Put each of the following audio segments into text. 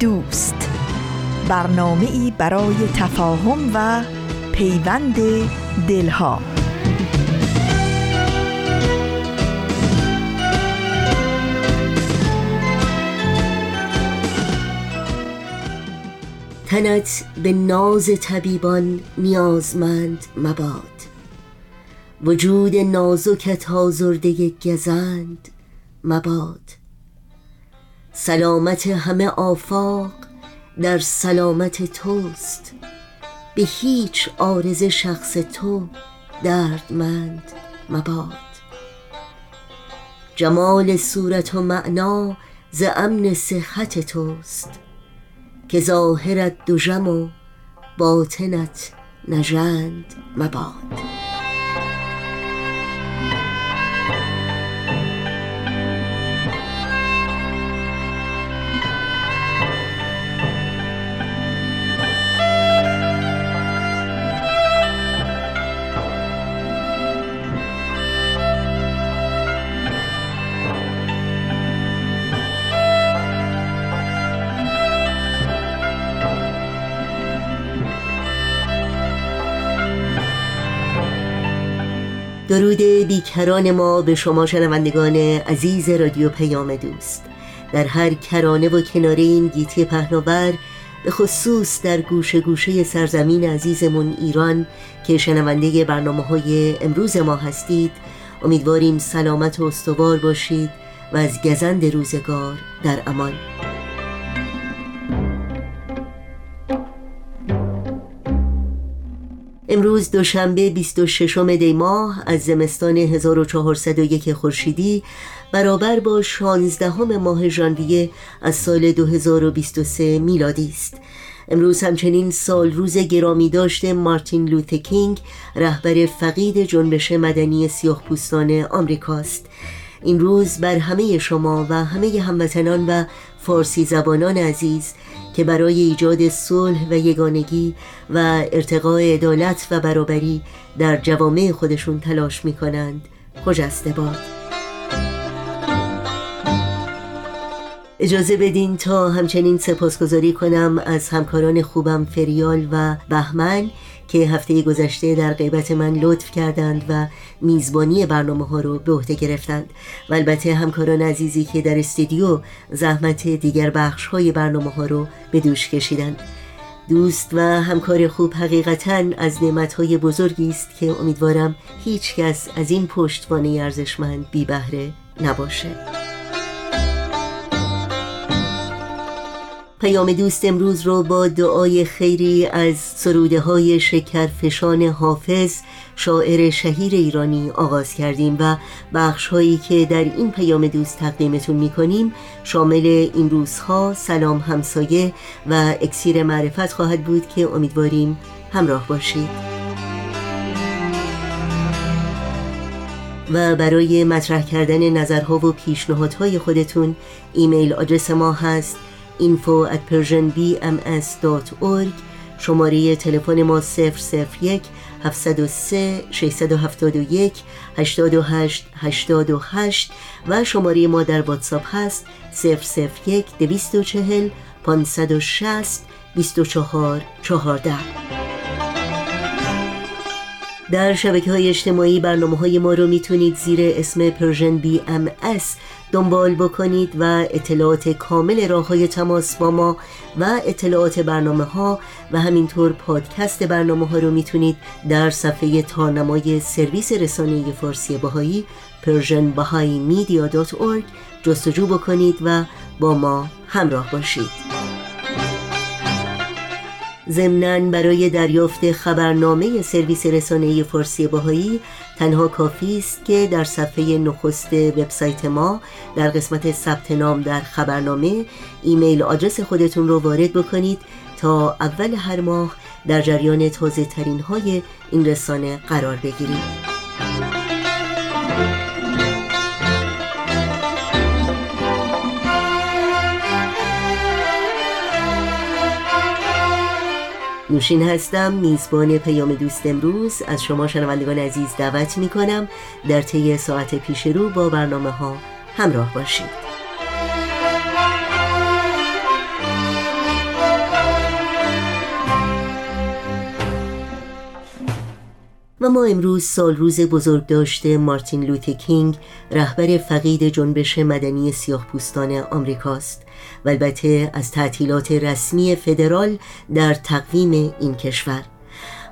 دوست. برنامه ای برای تفاهم و پیوند دلها. تنت به ناز طبیبان نیازمند مباد. وجود نازکت آزرده گزند مباد. سلامت همه آفاق در سلامت توست به هیچ آرز شخص تو دردمند مباد. جمال صورت و معنا ز امن صحت توست که ظاهرت دوژم و باطنت نژند مباد. درود بیکران ما به شما شنوندگان عزیز رادیو پیام دوست. در هر کرانه و کناره این گیتی پهناور به خصوص در گوشه گوشه سرزمین عزیزمون ایران که شنونده برنامه های امروز ما هستید امیدواریم سلامت و استوار باشید و از گزند روزگار در امان. امروز دوشنبه 26 دی ماه از زمستان 1401 خورشیدی برابر با 16 ماه ژانویه از سال 2023 میلادی است. امروز همچنین سال روز گرامی داشته مارتین لوتکینگ رهبر فقید جنبش مدنی سیاه پوستان آمریکاست این روز بر همه شما و همه هموطنان و فارسی زبانان عزیز که برای ایجاد صلح و یگانگی و ارتقاء عدالت و برابری در جوامع خودشون تلاش می کنند خجسته باد اجازه بدین تا همچنین سپاسگزاری کنم از همکاران خوبم فریال و بهمن که هفته گذشته در غیبت من لطف کردند و میزبانی برنامه ها رو به عهده گرفتند. و البته همکاران عزیزی که در استودیو زحمت دیگر بخش های برنامه ها رو به دوش کشیدند. دوست و همکار خوب حقیقتا از نعمت بزرگی است که امیدوارم هیچ کس از این پشتوانه ارزشمند بی بهره نباشه. پیام دوست امروز رو با دعای خیری از سروده های شکرفشان حافظ شاعر شهیر ایرانی آغاز کردیم و بخش هایی که در این پیام دوست تقدیمتون می کنیم شامل این روزها سلام همسایه و اکسیر معرفت خواهد بود که امیدواریم همراه باشید. و برای مطرح کردن نظرها و پیشنهادهای خودتون ایمیل آدرس ما هست info at persianbms.org شماره تلفن ما 001 703 671 828 828 و شماره ما در واتساپ هست 001 240 560 24 14 در شبکه های اجتماعی برنامه های ما رو می‌تونید زیر اسم Persian BMS دنبال بکنید و اطلاعات کامل راه های تماس با ما و اطلاعات برنامه ها و همینطور پادکست برنامه ها رو می‌تونید در صفحه تارنمای سرویس رسانه فارسی باهایی persianbahaimedia.org جستجو بکنید و با ما همراه باشید. ضمناً برای دریافت خبرنامه سرویس رسانه فارسی باهایی تنها کافی است که در صفحه نخست وبسایت ما در قسمت ثبت نام در خبرنامه ایمیل آدرس خودتون رو وارد بکنید تا اول هر ماه در جریان تازه ترین های این رسانه قرار بگیرید. نوشین هستم میزبان پیام دوست امروز. از شما شنوندگان عزیز دعوت می کنم در طی ساعت پیش رو با برنامه ها همراه باشید. و ما امروز سال روز بزرگ داشته مارتین لوت کینگ رهبر فقید جنبش مدنی سیاه پوستان آمریکاست. و البته از تعطیلات رسمی فدرال در تقویم این کشور.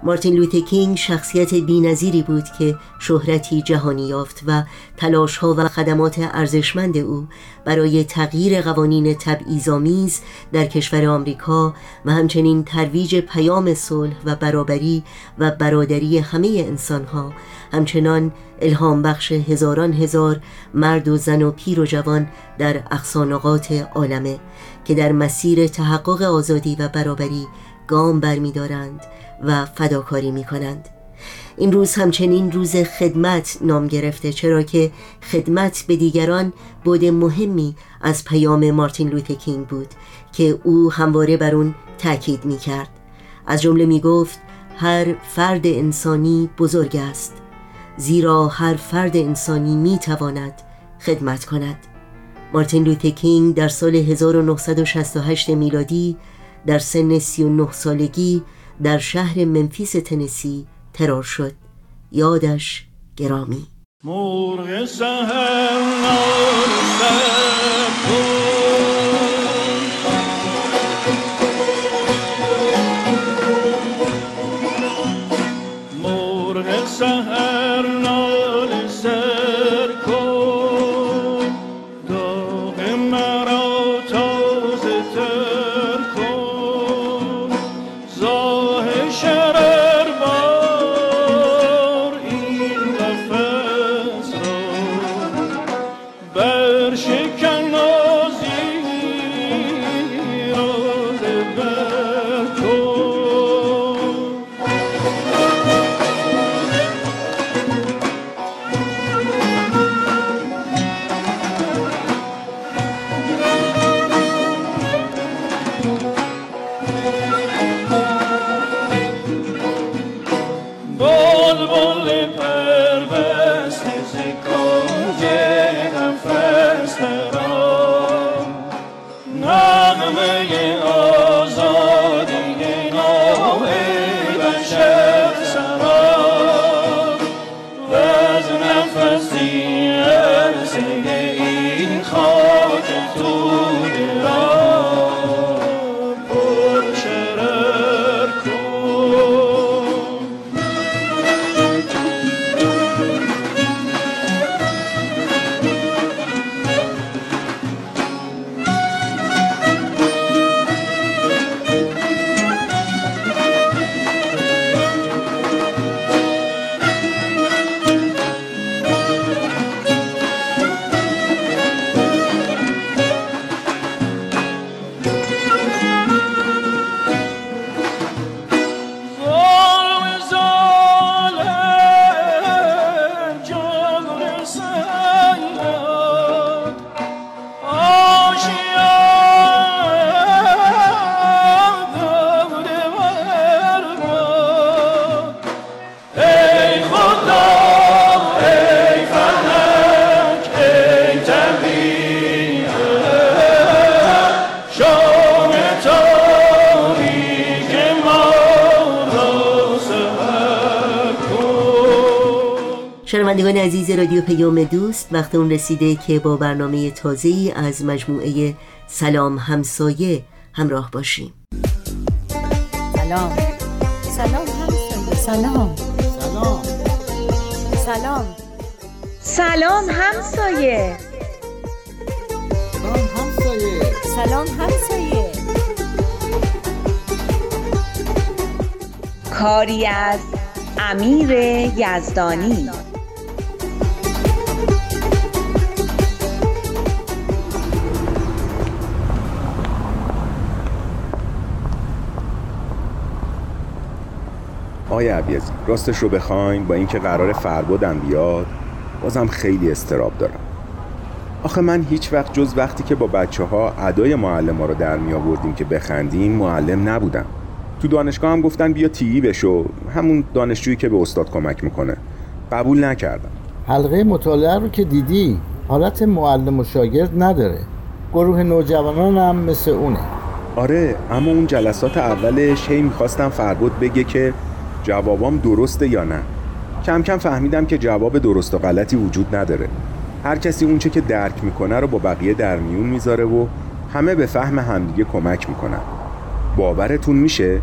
مارتین لوت کینگ شخصیت بینظیری بود که شهرتی جهانی یافت و ها و خدمات ارزشمند او برای تغییر قوانین تبعیض‌آمیز در کشور آمریکا و همچنین ترویج پیام صلح و برابری و برادری همه انسانها همچنان الهام بخش هزاران هزار مرد و زن و پیر و جوان در اقصانقات عالمه که در مسیر تحقق آزادی و برابری گام برمیدارند. و فداکاری می کنند این روز همچنین روز خدمت نام گرفته چرا که خدمت به دیگران بود مهمی از پیام مارتین لوت کینگ بود که او همواره بر اون تاکید می کرد از جمله می گفت هر فرد انسانی بزرگ است زیرا هر فرد انسانی می تواند خدمت کند. مارتین لوت کینگ در سال 1968 میلادی در سن 39 سالگی در شهر منفیس تنسی ترور شد. یادش گرامی. مرغ شنوندگان رادیو پیام دوست وقت اون رسیده که با برنامه تازه از مجموعه سلام همسایه همراه باشیم. سلام. سلام همسایه. سلام. سلام. سلام. سلام همسایه. سلام همسایه. سلام همسایه. کاری از امیر یزدانی. آیا عبیزی راستش رو بخواین با اینکه قرار فربودم بیاد؟ بازم خیلی استراب دارم. آخه من هیچ وقت جز وقتی که با بچه ها ادای معلم ها رو در می آوردیم که بخندیم معلم نبودم. تو دانشگاه هم گفتن بیا تیی بشو همون دانشجویی که به استاد کمک می‌کنه. قبول نکردم. حلقه مطالعه رو که دیدی حالت معلم و شاگرد نداره. گروه نوجوانان هم مثل اونه. آره اما اون جلسات اولش هی می‌خواستم فربود بگه که جوابام درسته یا نه. کم کم فهمیدم که جواب درست و غلطی وجود نداره. هر کسی اونچه که درک می‌کنه رو با بقیه در میون می‌ذاره و همه به فهم همدیگه کمک می‌کنن. باورتون میشه؟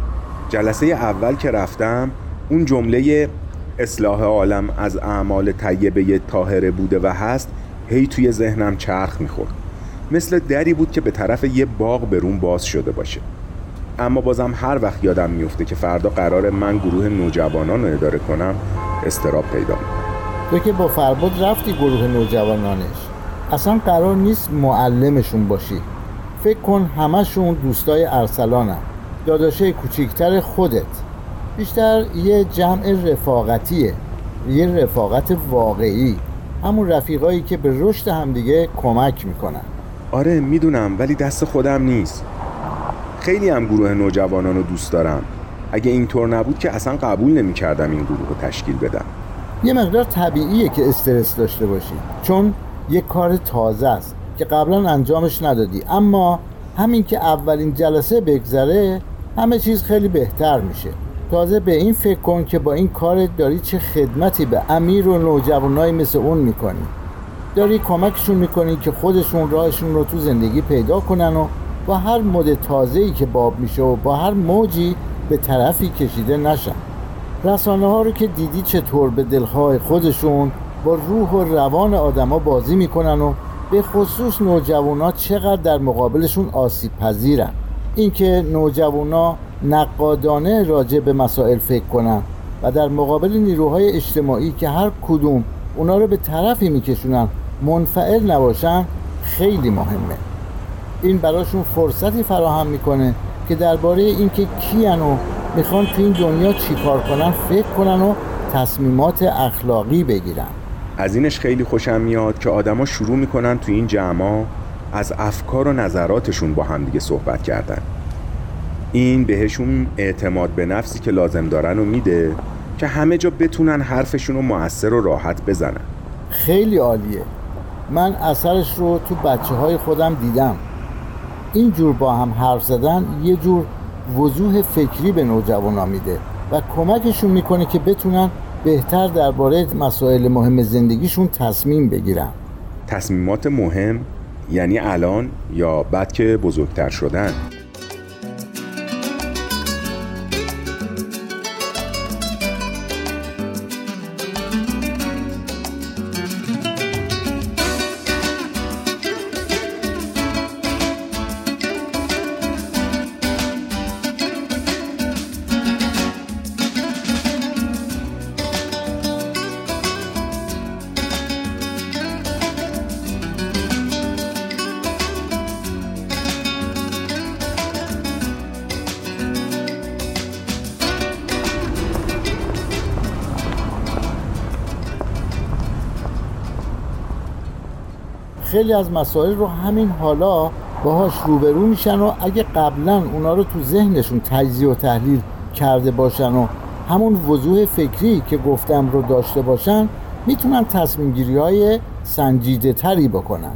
جلسه اول که رفتم اون جمله اصلاح عالم از اعمال طیبه طاهره بوده و هست هی توی ذهنم چرخ می‌خورد. مثل دری بود که به طرف یه باغ برون باز شده باشه. اما بازم هر وقت یادم میفته که فردا قرار من گروه نوجوانان رو اداره کنم استراب پیدا می‌کنم. تو که با فرباد رفتی گروه نوجوانانش. اصلا قرار نیست معلمشون باشی. فکر کن همشون دوستای ارسلانم داداشه کوچیکتر خودت. بیشتر یه جمع رفاقتیه. یه رفاقت واقعی. همون رفیقایی که به رشد همدیگه کمک می‌کنن. آره می‌دونم ولی دست خودم نیست. خیلی هم گروه نوجوانان رو دوست دارم. اگه اینطور نبود که اصلا قبول نمی‌کردم این گروه رو تشکیل بدم. یه مقدار طبیعیه که استرس داشته باشی. چون یه کار تازه است که قبلا انجامش ندادی. اما همین که اولین جلسه بگذره همه چیز خیلی بهتر میشه. تازه به این فکر کن که با این کارت داری چه خدمتی به امیر و نوجوانای مثل اون می‌کنی. داری کمکشون می‌کنی که خودشون راهشون رو تو زندگی پیدا کنن و با هر مد تازه‌ای که باب میشه و با هر موجی به طرفی کشیده نشن. رسانه ها رو که دیدی چطور به دلهای خودشون با روح و روان آدما بازی می‌کنن و به خصوص نوجوانا چقدر در مقابلشون آسیب پذیرن اینکه نوجوانا نقادانه راجع به مسائل فکر کنن و در مقابل نیروهای اجتماعی که هر کدوم اونا رو به طرفی میکشونن منفعل نباشن خیلی مهمه. این براشون فرصتی فراهم می‌کنه که درباره اینکه کیان و می‌خوان تو این دنیا چیکار کنن فکر کنن و تصمیمات اخلاقی بگیرن. از اینش خیلی خوشم میاد که آدما شروع می‌کنن تو این جمع از افکار و نظراتشون با همدیگه صحبت کردن. این بهشون اعتماد به نفسی که لازم دارن و میده که همه جا بتونن حرفشون رو موثر و راحت بزنن. خیلی عالیه. من اثرش رو تو بچه های خودم دیدم. این جور با هم حرف زدن یه جور وضوح فکری به نوجوانا میده و کمکشون می‌کنه که بتونن بهتر درباره مسائل مهم زندگیشون تصمیم بگیرن. تصمیمات مهم یعنی الان یا بعد که بزرگتر شدن؟ خیلی از مسائل رو همین حالا باهاش روبرو میشن و اگه قبلا اونا رو تو ذهنشون تجزیه و تحلیل کرده باشن و همون وضوح فکری که گفتم رو داشته باشن می‌تونن تصمیم گیری های سنجیده تری بکنن.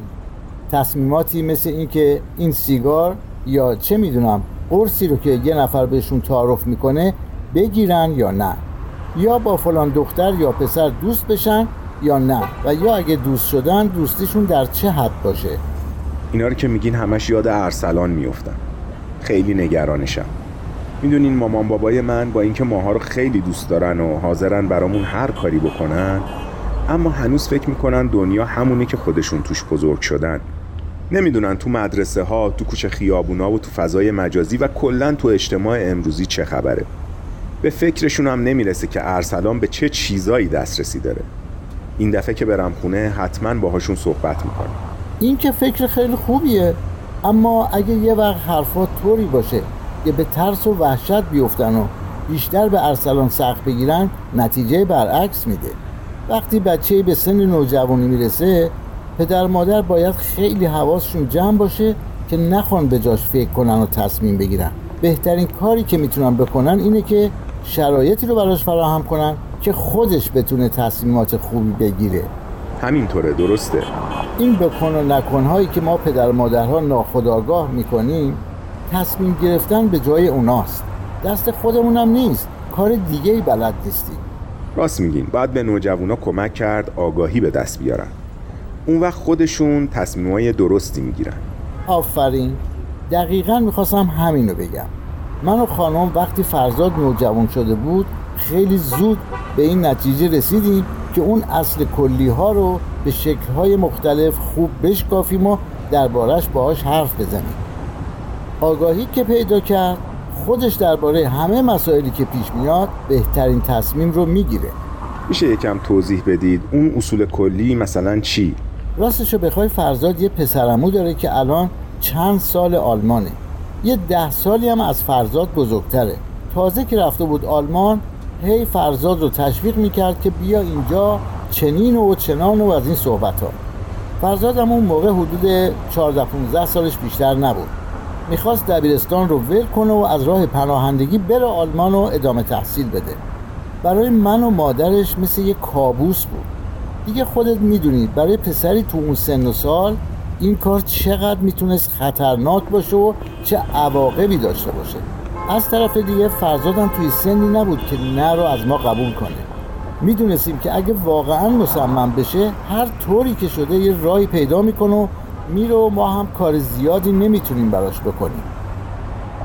تصمیماتی مثل اینکه این سیگار یا چه می‌دونم قرصی رو که یه نفر بهشون تعارف می‌کنه بگیرن یا نه. یا با فلان دختر یا پسر دوست بشن یا نه؟ و یا اگه دوست شدن دوستیشون در چه حد باشه؟ اینا رو که میگین همش یاد ارسلان میفتن خیلی نگرانشم. می‌دونین مامان بابای من با اینکه ماها رو خیلی دوست دارن و حاضرن برامون هر کاری بکنن اما هنوز فکر می‌کنن دنیا همونی که خودشون توش بزرگ شدن. نمی‌دونن تو مدرسه ها تو کوچه خیابونا و تو فضای مجازی و کلا تو اجتماع امروزی چه خبره. به فکرشون هم نمی‌رسه که ارسلان به چه چیزایی دسترسی داره. این دفعه که برم خونه حتما باهاشون صحبت می‌کنم. این که فکر خیلی خوبیه اما اگه یه وقت حرفات طوری باشه که به ترس و وحشت بیفتن و بیشتر به ارسلان سخت بگیرن نتیجه برعکس میده. وقتی بچه به سن نوجوانی می‌رسه پدر مادر باید خیلی حواسشون جمع باشه که نخوان به جاش فکر کنن و تصمیم بگیرن. بهترین کاری که می‌تونن بکنن اینه که شرایطی رو براش فراهم کنن که خودش بتونه تصمیمات خوبی بگیره. همینطوره درسته. این بکن و نکنهایی که ما پدر مادرها ناخداگاه می‌کنیم تصمیم گرفتن به جای اوناست. دست خودمونم نیست. کار دیگه ای بلد نیستیم. راست میگین. باید به نوجوانا کمک کرد آگاهی به دست بیارن. اون وقت خودشون تصمیمای درستی می‌گیرن. آفرین. دقیقا می‌خواستم همینو بگم. من و خانم وقتی فرزاد نوجوان شده بود خیلی زود به این نتیجه رسیدیم که اون اصل کلی ها رو به شکل های مختلف خوب بشکافیم و دربارش باهاش حرف بزنیم. آگاهی که پیدا کرد خودش درباره همه مسائلی که پیش میاد بهترین تصمیم رو می‌گیره. میشه یکم توضیح بدید اون اصول کلی مثلا چی؟ راستشو بخوای فرزاد یه پسرمو داره که الان چند سال آلمانه. یه ده سالی هم از فرزاد بزرگتره. تازه که رفته بود آلمان هی فرزاد رو تشویق می‌کرد که بیا اینجا چنین و چنان و از این صحبت ها فرزاد هم اون موقع حدود 14-15 سالش بیشتر نبود. می‌خواست دبیرستان رو ول کنه و از راه پناهندگی بره آلمان و ادامه تحصیل بده. برای من و مادرش مثل یه کابوس بود. دیگه خودت می‌دونید برای پسری تو اون سن و سال این کار چقدر می‌تونست خطرناک باشه و چه عواقبی داشته باشه. از طرف دیگه فرزادم توی سنی نبود که نه رو از ما قبول کنه. می‌دونستیم که اگه واقعا مصمم بشه هر طوری که شده یه راهی پیدا می‌کنه و میره و ما هم کار زیادی نمی‌تونیم براش بکنیم.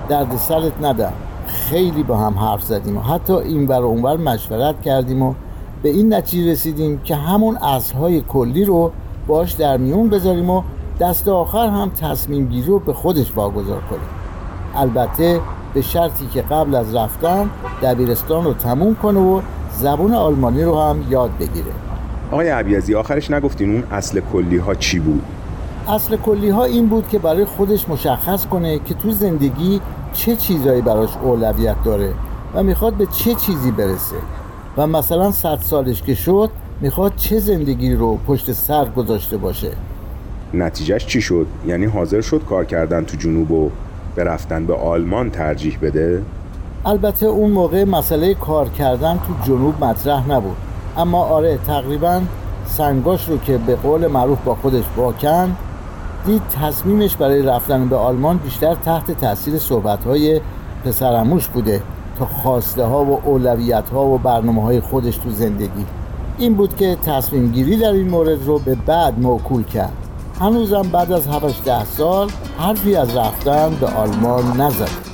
درد سرت ندم خیلی با هم حرف زدیم و حتی این و اونور مشورت کردیم و به این نتیجه رسیدیم که همون اصلهای کلی رو باش در میون بذاریم و دست آخر هم تصمیم گیری رو به خودش واگذار کنیم البته به شرطی که قبل از رفتن دبیرستان رو تموم کنه و زبون آلمانی رو هم یاد بگیره. آقای عبیزی آخرش نگفتین اون اصل کلی ها چی بود؟ اصل کلی ها این بود که برای خودش مشخص کنه که تو زندگی چه چیزایی براش اولویت داره و می‌خواد به چه چیزی برسه. و مثلا صد سالش که شد می‌خواد چه زندگی رو پشت سر گذاشته باشه. نتیجهش چی شد؟ یعنی حاضر شد کار کردن تو جنوب و به رفتن به آلمان ترجیح بده؟ البته اون موقع مسئله کار کردن تو جنوب مطرح نبود. اما آره تقریبا سنگاش رو که به قول معروف با خودش واکن دید تصمیمش برای رفتن به آلمان بیشتر تحت تاثیر صحبت‌های پسرموش بوده تا خواسته ها و اولویت ها و برنامه های خودش تو زندگی. این بود که تصمیم گیری در این مورد رو به بعد موکول کرد. هنوزم بعد از 7 ده سال حرفی از رفتن به آلمان نزد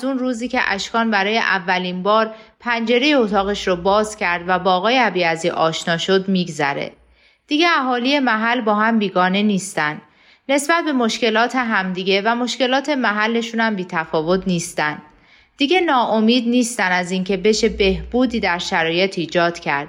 از اون روزی که اشکان برای اولین بار پنجره اتاقش رو باز کرد و با آقای عبیعزی آشنا شد میگذره. دیگه اهالی محل با هم بیگانه نیستن. نسبت به مشکلات همدیگه و مشکلات محلشون هم بی تفاوت نیستن. دیگه ناامید نیستن از اینکه بشه بهبودی در شرایط ایجاد کرد.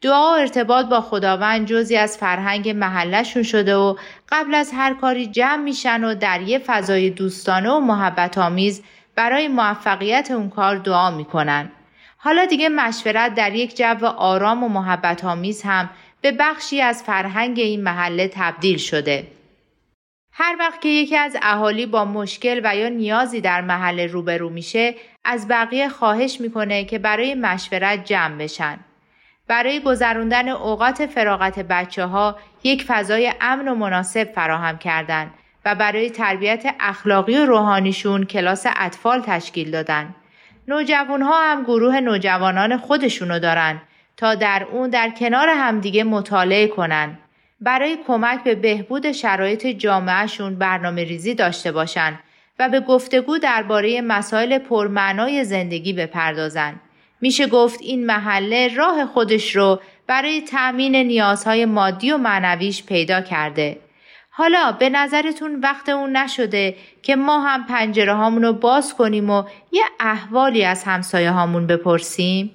دعا و ارتباط با خداوند جزی از فرهنگ محلشون شده و قبل از هر کاری جمع میشن و در یه فضای دوستانه و محبت آمیز برای موفقیت اون کار دعا می‌کنن. حالا دیگه مشورت در یک جو آرام و محبت آمیز هم به بخشی از فرهنگ این محله تبدیل شده. هر وقت که یکی از اهالی با مشکل و یا نیازی در محله روبرو میشه از بقیه خواهش می‌کنه که برای مشورت جمع بشن. برای گذراندن اوقات فراغت بچه ها یک فضای امن و مناسب فراهم کردند و برای تربیت اخلاقی و روحانیشون کلاس اطفال تشکیل دادن. نوجوان ها هم گروه نوجوانان خودشونو دارن تا در اون در کنار همدیگه مطالعه کنن. برای کمک به بهبود شرایط جامعهشون برنامه ریزی داشته باشن و به گفتگو درباره مسائل پرمعنای زندگی بپردازن. میشه گفت این محله راه خودش رو برای تأمین نیازهای مادی و معنویش پیدا کرده. حالا به نظرتون وقت اون نشده که ما هم پنجره هامون رو باز کنیم و یه احوالی از همسایه هامون بپرسیم؟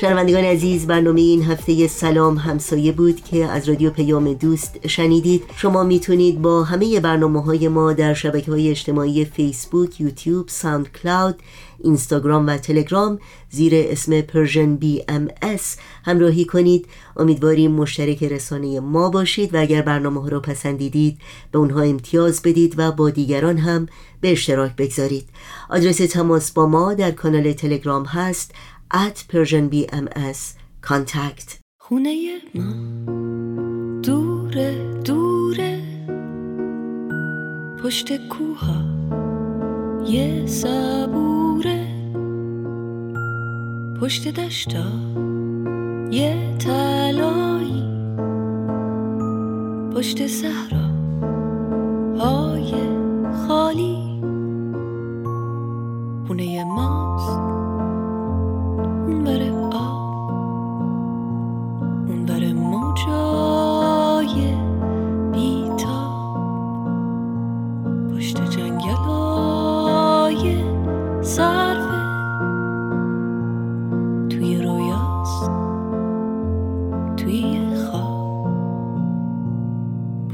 شنوندگان عزیز برنامه این هفته سلام همسایه بود که از رادیو پیام دوست شنیدید. شما می‌تونید با همه برنامه های ما در شبکه های اجتماعی فیسبوک، یوتیوب، ساوند کلاود، اینستاگرام و تلگرام زیر اسم Persian BM همراهی کنید. امیدواریم مشترک رسانه ما باشید و اگر برنامه ها را پسندیدید به اونها امتیاز بدید و با دیگران هم به اشتراک بگذارید. آدرس تماس با ما در کانال تلگرام هست at Persian BMS contact. خونه ما. دوره دوره. پشت کوها یه صبوره. پشت دشتا یه تلایی پشت صحرا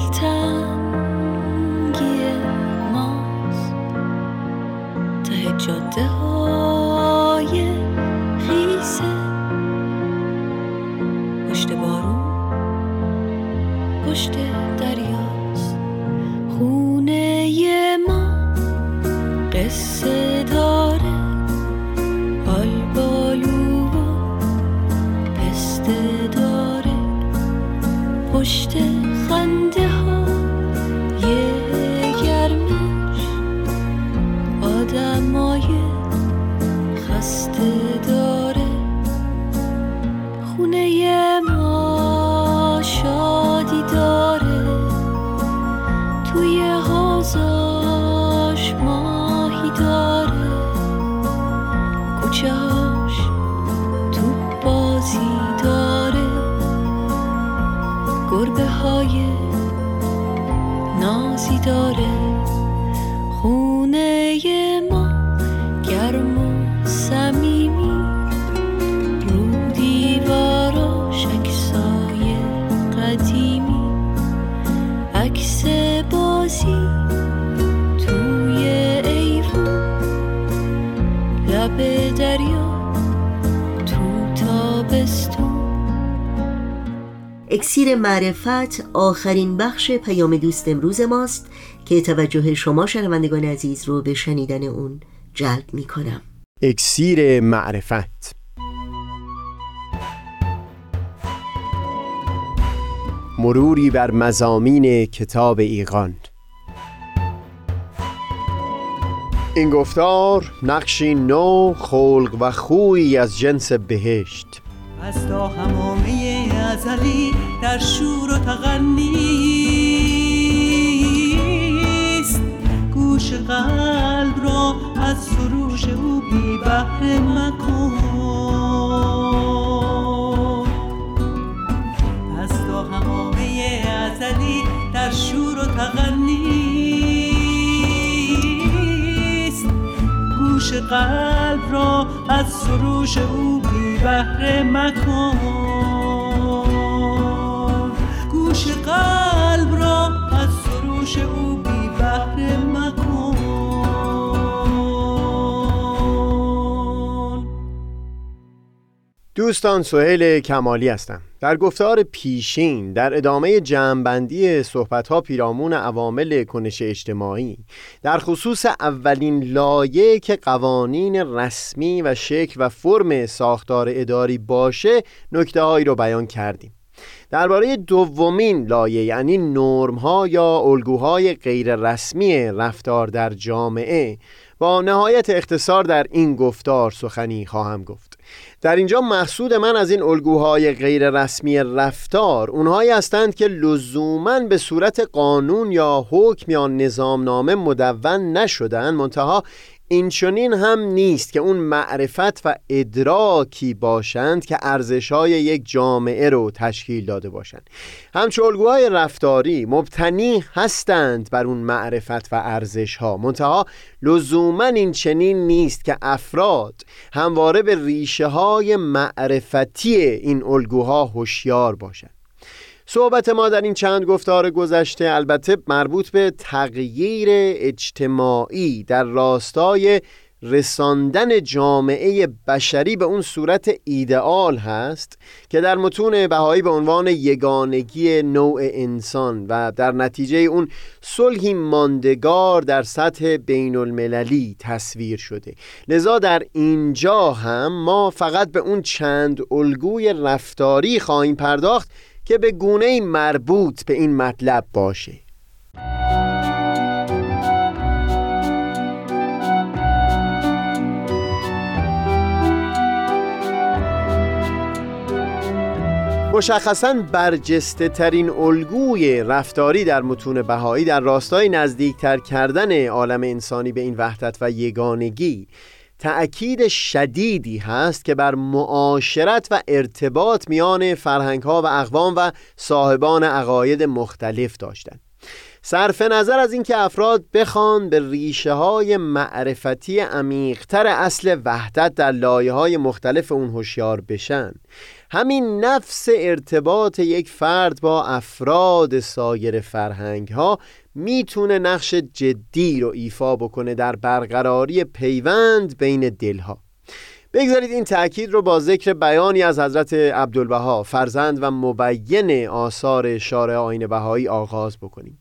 اونور عکس بازی توی ایوون لب دریا تو تابستون. اکسیر معرفت آخرین بخش پیام دوست امروز ماست که توجه شما شنوندگان عزیز رو به شنیدن اون جلب می کنم اکسیر معرفت. مروری بر مزامین کتاب ایقان این گفتار نقشی نو خلق و خوی از جنس بهشت. از تا همامه ازلی در شور و تغنیست گوش قلب را از سروش او بی بهره مکن. ازلی در شور و تغنیست گوش قلب را از سروش او بی بهره مکن. گوش قلب را از سروش او بی بهره مکن. دوستان سهیل کمالی هستم. در گفتار پیشین در ادامه جمعبندی صحبتها پیرامون عوامل کنش اجتماعی در خصوص اولین لایه که قوانین رسمی و شکل و فرم ساختار اداری باشه نکته هایی رو بیان کردیم. درباره دومین لایه یعنی نرم ها یا الگوهای غیر رسمی رفتار در جامعه با نهایت اختصار در این گفتار سخنی خواهم گفت. در اینجا مقصود من از این الگوهای غیر رسمی رفتار اونهایی هستند که لزوما به صورت قانون یا حکم یا نظامنامه مدون نشدن منتها این هم نیست که اون معرفت و ادراکی باشند که ارزشهای یک جامعه رو تشکیل داده باشند. همچون الگوهای رفتاری مبتنی هستند بر اون معرفت و ارزش ها منتها لزوما این چنین نیست که افراد همواره به ریشه های معرفتی این الگوها هوشیار باشند. صحبت ما در این چند گفتار گذشته البته مربوط به تغییر اجتماعی در راستای رساندن جامعه بشری به اون صورت ایدئال هست که در متون بهایی به عنوان یگانگی نوع انسان و در نتیجه اون صلحی ماندگار در سطح بین المللی تصویر شده. لذا در اینجا هم ما فقط به اون چند الگوی رفتاری خواهیم پرداخت که به گونه مربوط به این مطلب باشه. مشخصا برجسته ترین الگوی رفتاری در متون بهایی در راستای نزدیکتر کردن عالم انسانی به این وحدت و یگانگی تأکید شدیدی هست که بر معاشرت و ارتباط میان فرهنگ ها و اقوام و صاحبان عقاید مختلف داشتند. صرف نظر از اینکه افراد بخوان به ریشه های معرفتی عمیقتر اصل وحدت در لایه های مختلف اون هوشیار بشن. همین نفس ارتباط یک فرد با افراد سایر فرهنگ ها می‌تونه نقش جدی رو ایفا بکنه در برقراری پیوند بین دلها. بگذارید این تأکید رو با ذکر بیانی از حضرت عبدالبها فرزند و مبین آثار شارع آین بهایی آغاز بکنیم.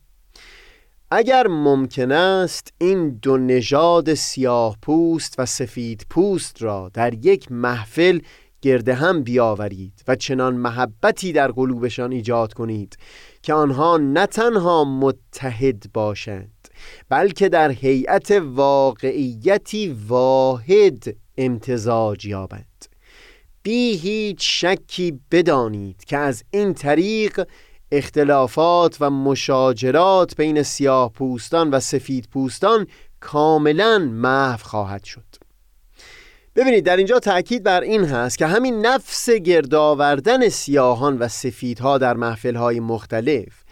اگر ممکن است این دو نژاد سیاه پوست و سفید پوست را در یک محفل گرده هم بیاورید و چنان محبتی در قلوبشان ایجاد کنید که آنها نه تنها متحد باشند بلکه در هیئت واقعیتی واحد امتزاج یابند. بی هیچ شکی بدانید که از این طریق اختلافات و مشاجرات بین سیاه پوستان و سفید پوستان کاملا محو خواهد شد. ببینید در اینجا تاکید بر این هست که همین نفس گردآوردن سیاهان و سفیدها در محفلهای مختلف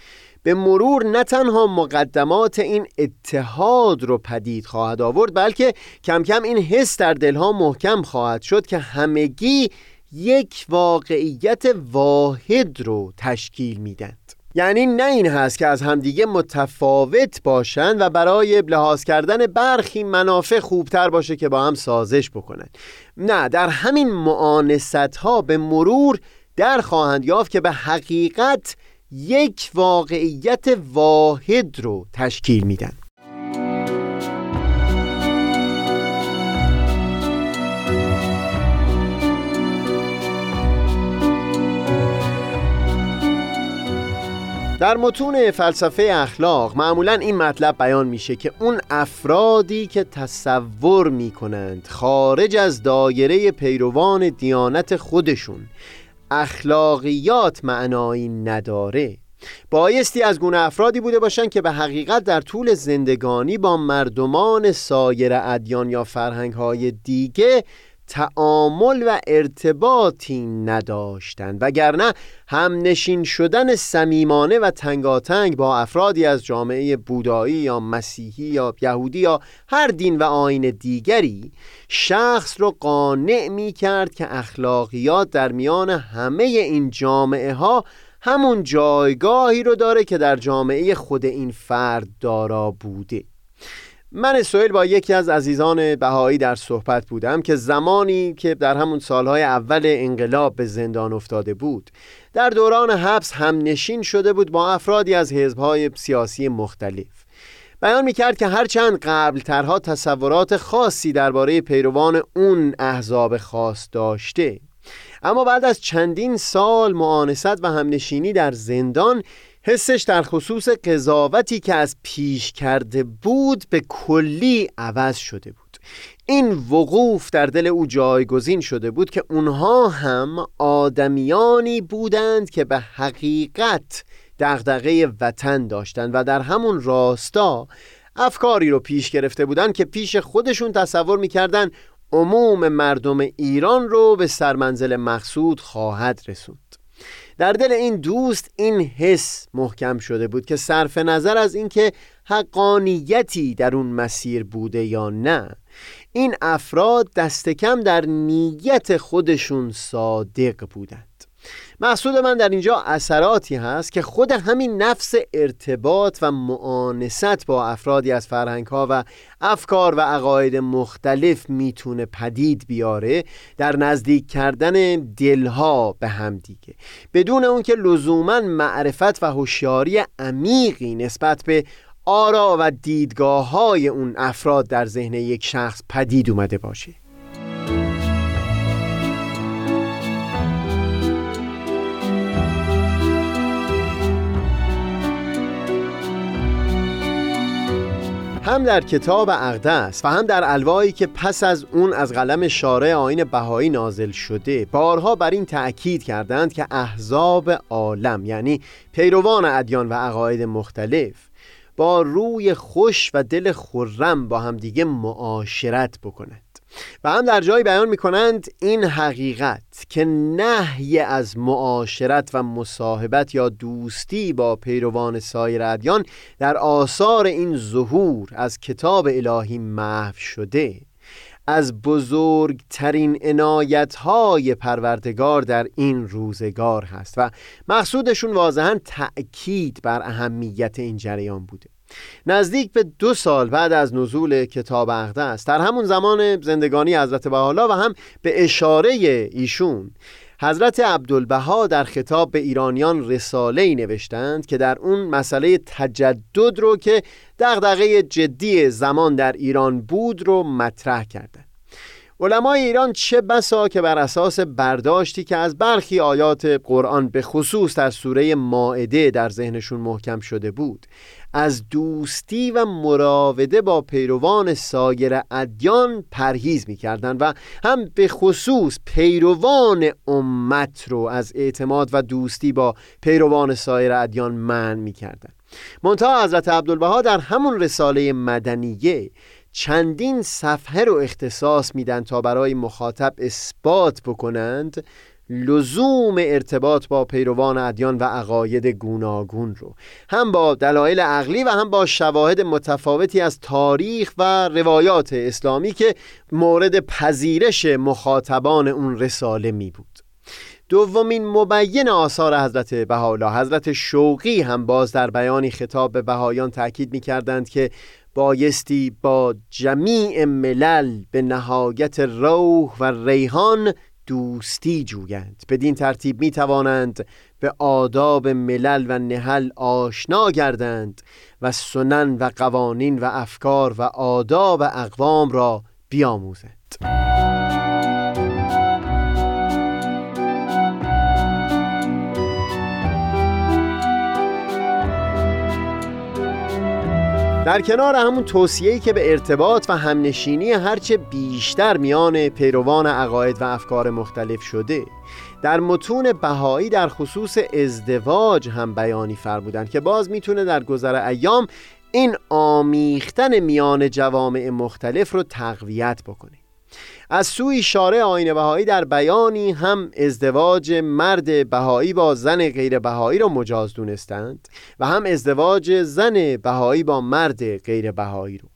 به مرور نه تنها مقدمات این اتحاد رو پدید خواهد آورد بلکه کم کم این حس در دلها محکم خواهد شد که همگی یک واقعیت واحد رو تشکیل میدند یعنی نه این هست که از همدیگه متفاوت باشند و برای لحاظ کردن برخی منافع خوبتر باشه که با هم سازش بکنن. نه در همین معانست ها به مرور در خواهند یافت که به حقیقت یک واقعیت واحد رو تشکیل میدن. در متون فلسفه اخلاق معمولا این مطلب بیان میشه که اون افرادی که تصور می‌کنند خارج از دایره پیروان دیانت خودشون اخلاقیات معنایی نداره. بایستی از گونه افرادی بوده باشند که به حقیقت در طول زندگانی با مردمان سایر ادیان یا فرهنگ های دیگه تعامل و ارتباطی نداشتند وگرنه همنشین شدن صمیمانه و تنگاتنگ با افرادی از جامعه بودایی یا مسیحی یا یهودی یا هر دین و آین دیگری شخص رو قانع می کرد که اخلاقیات در میان همه این جامعه ها همون جایگاهی رو داره که در جامعه خود این فرد دارا بوده. من سویل با یکی از عزیزان بهایی در صحبت بودم که زمانی که در همون سالهای اول انقلاب به زندان افتاده بود در دوران حبس هم نشین شده بود با افرادی از حزبهای سیاسی مختلف. بیان می‌کرد که هرچند قبلترها تصورات خاصی درباره پیروان اون احزاب خاص داشته اما بعد از چندین سال معانست و همنشینی در زندان حسش در خصوص قضاوتی که از پیش کرده بود به کلی عوض شده بود. این وقوف در دل او جایگزین شده بود که اونها هم آدمیانی بودند که به حقیقت دغدغه وطن داشتند و در همون راستا افکاری رو پیش گرفته بودند که پیش خودشون تصور می‌کردن عموم مردم ایران رو به سرمنزل مقصود خواهد رسوند. در دل این دوست این حس محکم شده بود که صرف نظر از اینکه حقانیتی در اون مسیر بوده یا نه این افراد دست کم در نیت خودشون صادق بودند مقصود من در اینجا اثراتی هست که خود همین نفس ارتباط و معانست با افرادی از فرهنگ ها و افکار و عقاید مختلف می‌تونه پدید بیاره در نزدیک کردن دلها به هم دیگه. بدون اون که لزوما معرفت و هوشیاری عمیقی نسبت به آرا و دیدگاه های اون افراد در ذهن یک شخص پدید اومده باشه. هم در کتاب اقدس و هم در الوایی که پس از اون از قلم شارع آین بهایی نازل شده بارها بر این تأکید کردند که احزاب عالم یعنی پیروان ادیان و عقاید مختلف با روی خوش و دل خرم با همدیگه معاشرت بکنند. و هم در جایی بیان می کنند این حقیقت که نهی از معاشرت و مصاحبت یا دوستی با پیروان سایر ادیان در آثار این ظهور از کتاب الهی محو شده. از بزرگترین عنایت های پروردگار در این روزگار هست و مقصودشون واضحا تأکید بر اهمیت این جریان بوده. نزدیک به دو سال بعد از نزول کتاب اقدس در همون زمان زندگانی حضرت بحالا و هم به اشاره ایشون حضرت عبدالبها در خطاب به ایرانیان رساله ای نوشتند که در اون مسئله تجدد رو که دغدغه جدی زمان در ایران بود رو مطرح کردند علمای ایران چه بسا که بر اساس برداشتی که از برخی آیات قرآن به خصوص در سوره ماعده در ذهنشون محکم شده بود از دوستی و مراوده با پیروان سایر ادیان پرهیز می‌کردند و هم به خصوص پیروان امت رو از اعتماد و دوستی با پیروان سایر ادیان منع می‌کردند. منتها حضرت عبدالبها در همون رساله مدنیه چندین صفحه رو اختصاص میدن تا برای مخاطب اثبات بکنند لزوم ارتباط با پیروان ادیان و عقاید گوناگون رو. هم با دلایل عقلی و هم با شواهد متفاوتی از تاریخ و روایات اسلامی که مورد پذیرش مخاطبان اون رساله می بود. دومین مبین آثار حضرت بهاءالله حضرت شوقی هم باز در بیانی خطاب به بهایان تاکید می کردند که بایستی با جمیع ملل به نهایت روح و ریحان دوستی جویند. بدین ترتیب می توانند به آداب ملل و نهل آشنا گردند و سنن و قوانین و افکار و آداب اقوام را بیاموزند. در کنار همون توصیه‌ای که به ارتباط و همنشینی هرچه بیشتر میان پیروان عقاید و افکار مختلف شده در متون بهایی در خصوص ازدواج هم بیانی فرمودن که باز می‌تونه در گذر ایام این آمیختن میان جوامع مختلف رو تقویت بکنه. از سوی شارع آین بهایی در بیانی هم ازدواج مرد بهایی با زن غیر بهایی را مجاز دونستند و هم ازدواج زن بهایی با مرد غیر بهایی رو.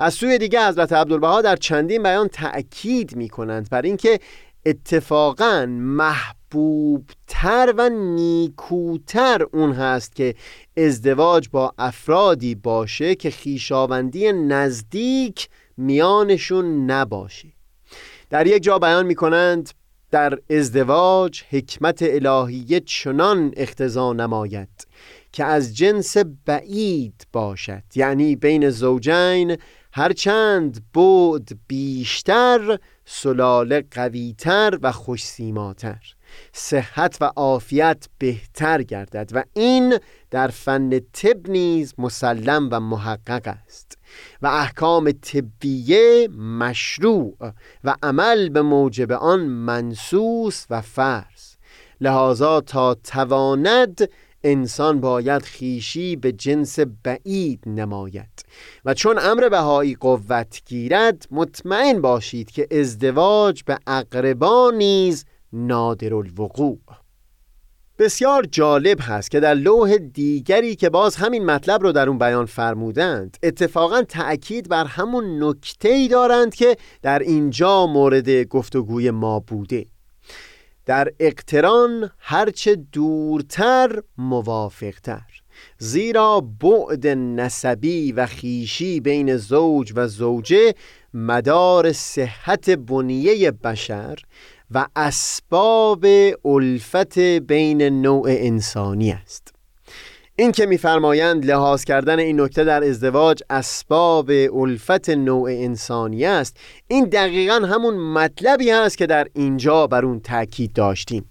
از سوی دیگه حضرت عبدالبها در چندین بیان تأکید می کنند بر اینکه اتفاقا محبوبتر و نیکوتر اون هست که ازدواج با افرادی باشه که خیشاوندی نزدیک میانشون نباشه. در یک جا بیان می کنند در ازدواج حکمت الهیه چنان اختزا نماید که از جنس بعید باشد. یعنی بین زوجین هرچند بود بیشتر سلاله قویتر و خوشسیماتر. صحت و عافیت بهتر گردد و این در فن طب نیز مسلم و محقق است. و احکام طبیه مشروع و عمل به موجب آن منسوس و فرض. لحاظا تا تواند انسان باید خیشی به جنس بعید نماید. و چون امر بهایی قوت گیرد مطمئن باشید که ازدواج به اقربا نیز نادر الوقوع. بسیار جالب هست که در لوح دیگری که باز همین مطلب رو در اون بیان فرمودند اتفاقا تأکید بر همون نکته ای دارند که در اینجا مورد گفتگوی ما بوده. در اقتران هرچه دورتر موافقتر زیرا بعد نسبی و خیشی بین زوج و زوجه مدار صحت بنیه بشر و اسباب الفت بین نوع انسانی است. این که میفرمایند لحاظ کردن این نکته در ازدواج اسباب الفت نوع انسانی است این دقیقا همون مطلبی است که در اینجا بر اون تاکید داشتیم.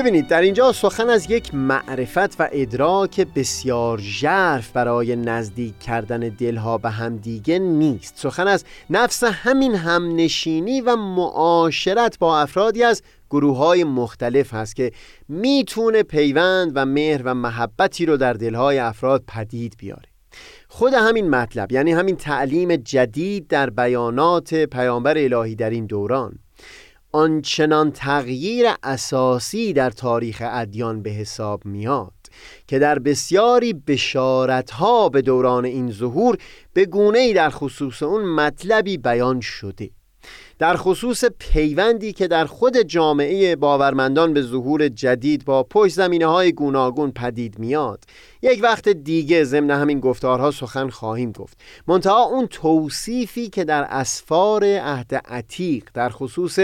ببینید در اینجا سخن از یک معرفت و ادراک بسیار ژرف برای نزدیک کردن دلها به همدیگه نیست. سخن از نفس همین همنشینی و معاشرت با افرادی از گروه های مختلف هست که می‌تونه پیوند و مهر و محبتی رو در دلهای افراد پدید بیاره. خود همین مطلب یعنی همین تعلیم جدید در بیانات پیامبر الهی در این دوران آنچنان تغییر اساسی در تاریخ ادیان به حساب میاد که در بسیاری بشارتها به دوران این ظهور به گونه در خصوص اون مطلبی بیان شده. در خصوص پیوندی که در خود جامعه باورمندان به ظهور جدید با پشت زمینه های گوناگون پدید میاد یک وقت دیگه ضمن همین گفتارها سخن خواهیم گفت. منتها اون توصیفی که در اسفار عهد عتیق در خصوص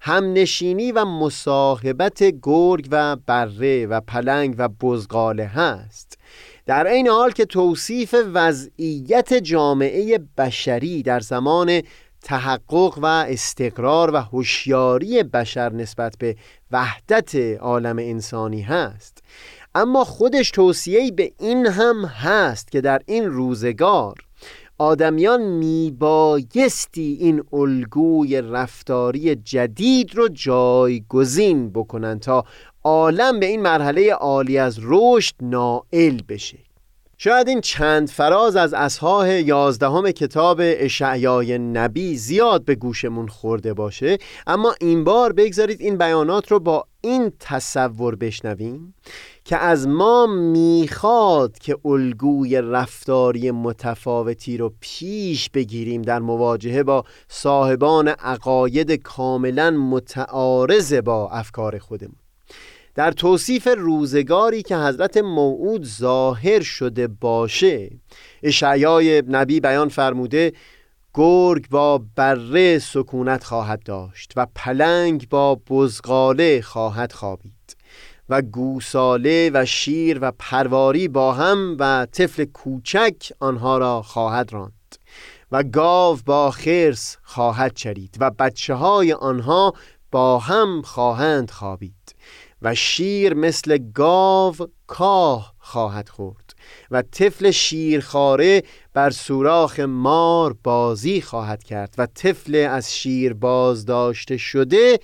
همنشینی و مصاحبت گرگ و بره و پلنگ و بزغاله هست. در این حال که توصیف وضعیت جامعه بشری در زمان تحقق و استقرار و هوشیاری بشر نسبت به وحدت عالم انسانی هست. اما خودش توصیه‌ای به این هم هست که در این روزگار آدمیان میبایستی این الگوی رفتاری جدید رو جایگزین بکنن تا عالم به این مرحله عالی از رشد نائل بشه. شاید این چند فراز از اصحاح یازدهم کتاب اشعیای نبی زیاد به گوشمون خورده باشه اما این بار بگذارید این بیانات رو با این تصور بشنویم. که از ما می‌خواد که الگوی رفتاری متفاوتی رو پیش بگیریم در مواجهه با صاحبان عقاید کاملا متعارض با افکار خودمون. در توصیف روزگاری که حضرت موعود ظاهر شده باشه اشعیای نبی بیان فرموده گرگ با بره سکونت خواهد داشت و پلنگ با بزغاله خواهد خوابید. و گوساله و شیر و پرواری با هم و طفل کوچک آنها را خواهد راند و گاو با خرس خواهد چرید و بچه های آنها با هم خواهند خوابید و شیر مثل گاو کاه خواهد خورد و طفل شیرخواره بر سوراخ مار بازی خواهد کرد و طفل از شیر بازداشته شده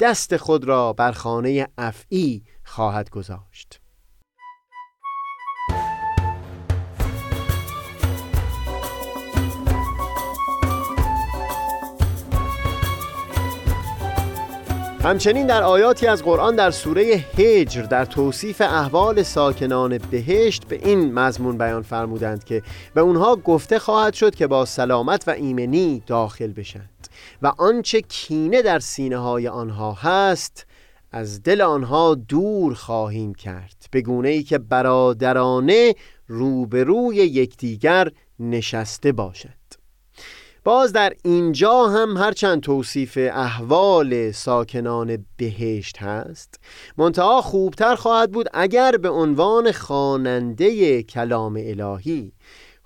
دست خود را بر خانه افعی خواهد گذاشت. همچنین در آیاتی از قرآن در سوره هجر در توصیف احوال ساکنان بهشت به این مضمون بیان فرمودند که به اونها گفته خواهد شد که با سلامت و ایمنی داخل بشند و آنچه کینه در سینه های آنها هست از دل آنها دور خواهیم کرد به گونه ای که برادرانه روبروی یکدیگر نشسته باشد. باز در اینجا هم هرچند توصیف احوال ساکنان بهشت هست. منتها خوبتر خواهد بود اگر به عنوان خواننده کلام الهی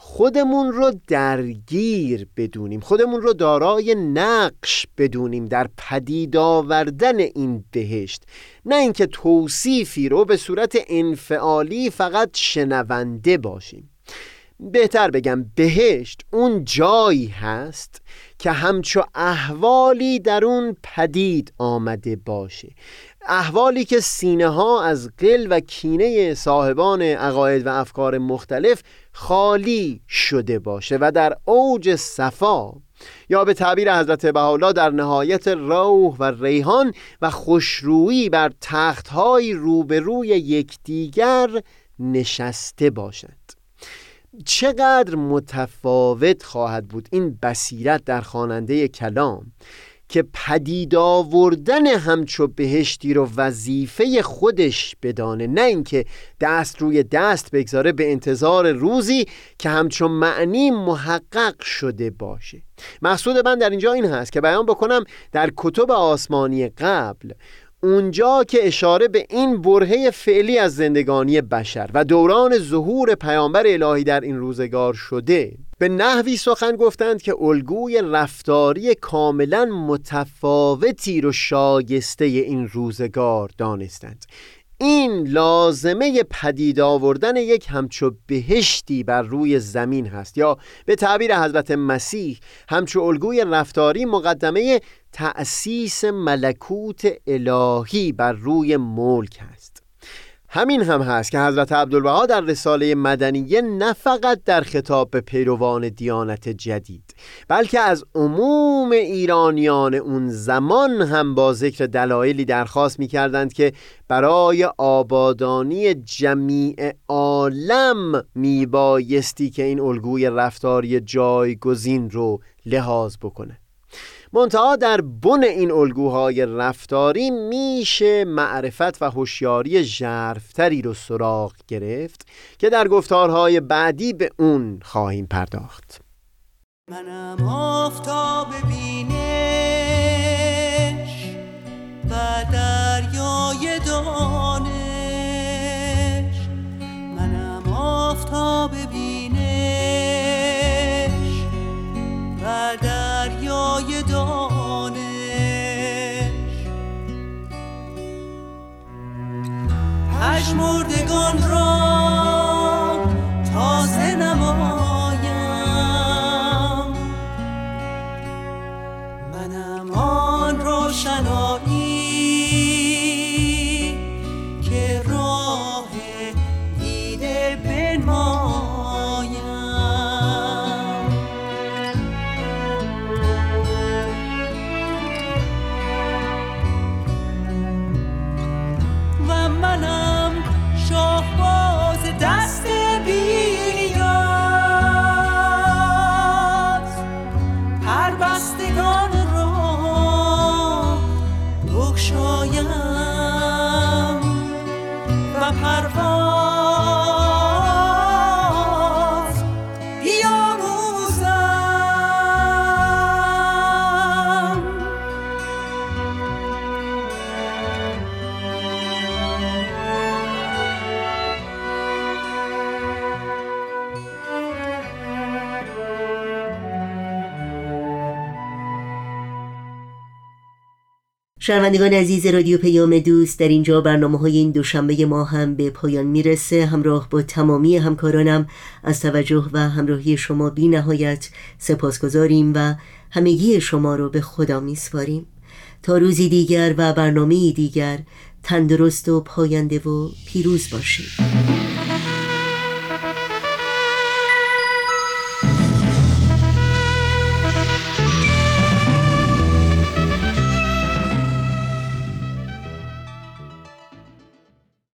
خودمون رو درگیر بدونیم خودمون رو دارای نقش بدونیم در پدید آوردن این بهشت. نه اینکه توصیفی رو به صورت انفعالی فقط شنونده باشیم. بهتر بگم بهشت اون جایی هست که همچو احوالی در اون پدید آمده باشه. احوالی که سینه ها از قل و کینه صاحبان عقاید و افکار مختلف خالی شده باشه و در اوج صفا یا به تعبیر حضرت بهاءالله در نهایت روح و ریحان و خوشرویی بر تختهای روبروی یکدیگر نشسته باشد. چقدر متفاوت خواهد بود این بصیرت در خواننده کلام. که پدید آوردن همچو بهشتی رو وظیفه خودش بدانه نه اینکه دست روی دست بگذاره به انتظار روزی که همچو معنی محقق شده باشه. مقصود من در اینجا این هست که بیان بکنم در کتب آسمانی قبل اونجا که اشاره به این برهه فعلی از زندگانی بشر و دوران ظهور پیامبر الهی در این روزگار شده به نحوی سخن گفتند که الگوی رفتاری کاملا متفاوتی رو شایسته این روزگار دانستند. این لازمه پدید آوردن یک همچو بهشتی بر روی زمین هست یا به تعبیر حضرت مسیح همچو الگوی رفتاری مقدمه تأسیس ملکوت الهی بر روی ملک هست همین هم هست که حضرت عبدالبها در رساله مدنیه نه فقط در خطاب به پیروان دیانت جدید بلکه از عموم ایرانیان اون زمان هم با ذکر دلایلی درخواست می کردند که برای آبادانی جمیع عالم می بایستی که این الگوی رفتاری جایگزین رو لحاظ بکنه. منتها در بن این الگوهای رفتاری میشه معرفت و هوشیاری ژرفتری رو سراغ گرفت که در گفتارهای بعدی به اون خواهیم پرداخت. منم آفتاب بینش و دریای دانش. منم آفتاب بینش دانش پژمردگان را شنوندگان عزیز رادیو پیام دوست در اینجا برنامه های این دوشنبه ما هم به پایان می‌رسه. همراه با تمامی همکارانم از توجه و همراهی شما بی نهایت سپاسگزاریم و همگی شما رو به خدا میسپاریم. تا روزی دیگر و برنامه دیگر تندرست و پاینده و پیروز باشید.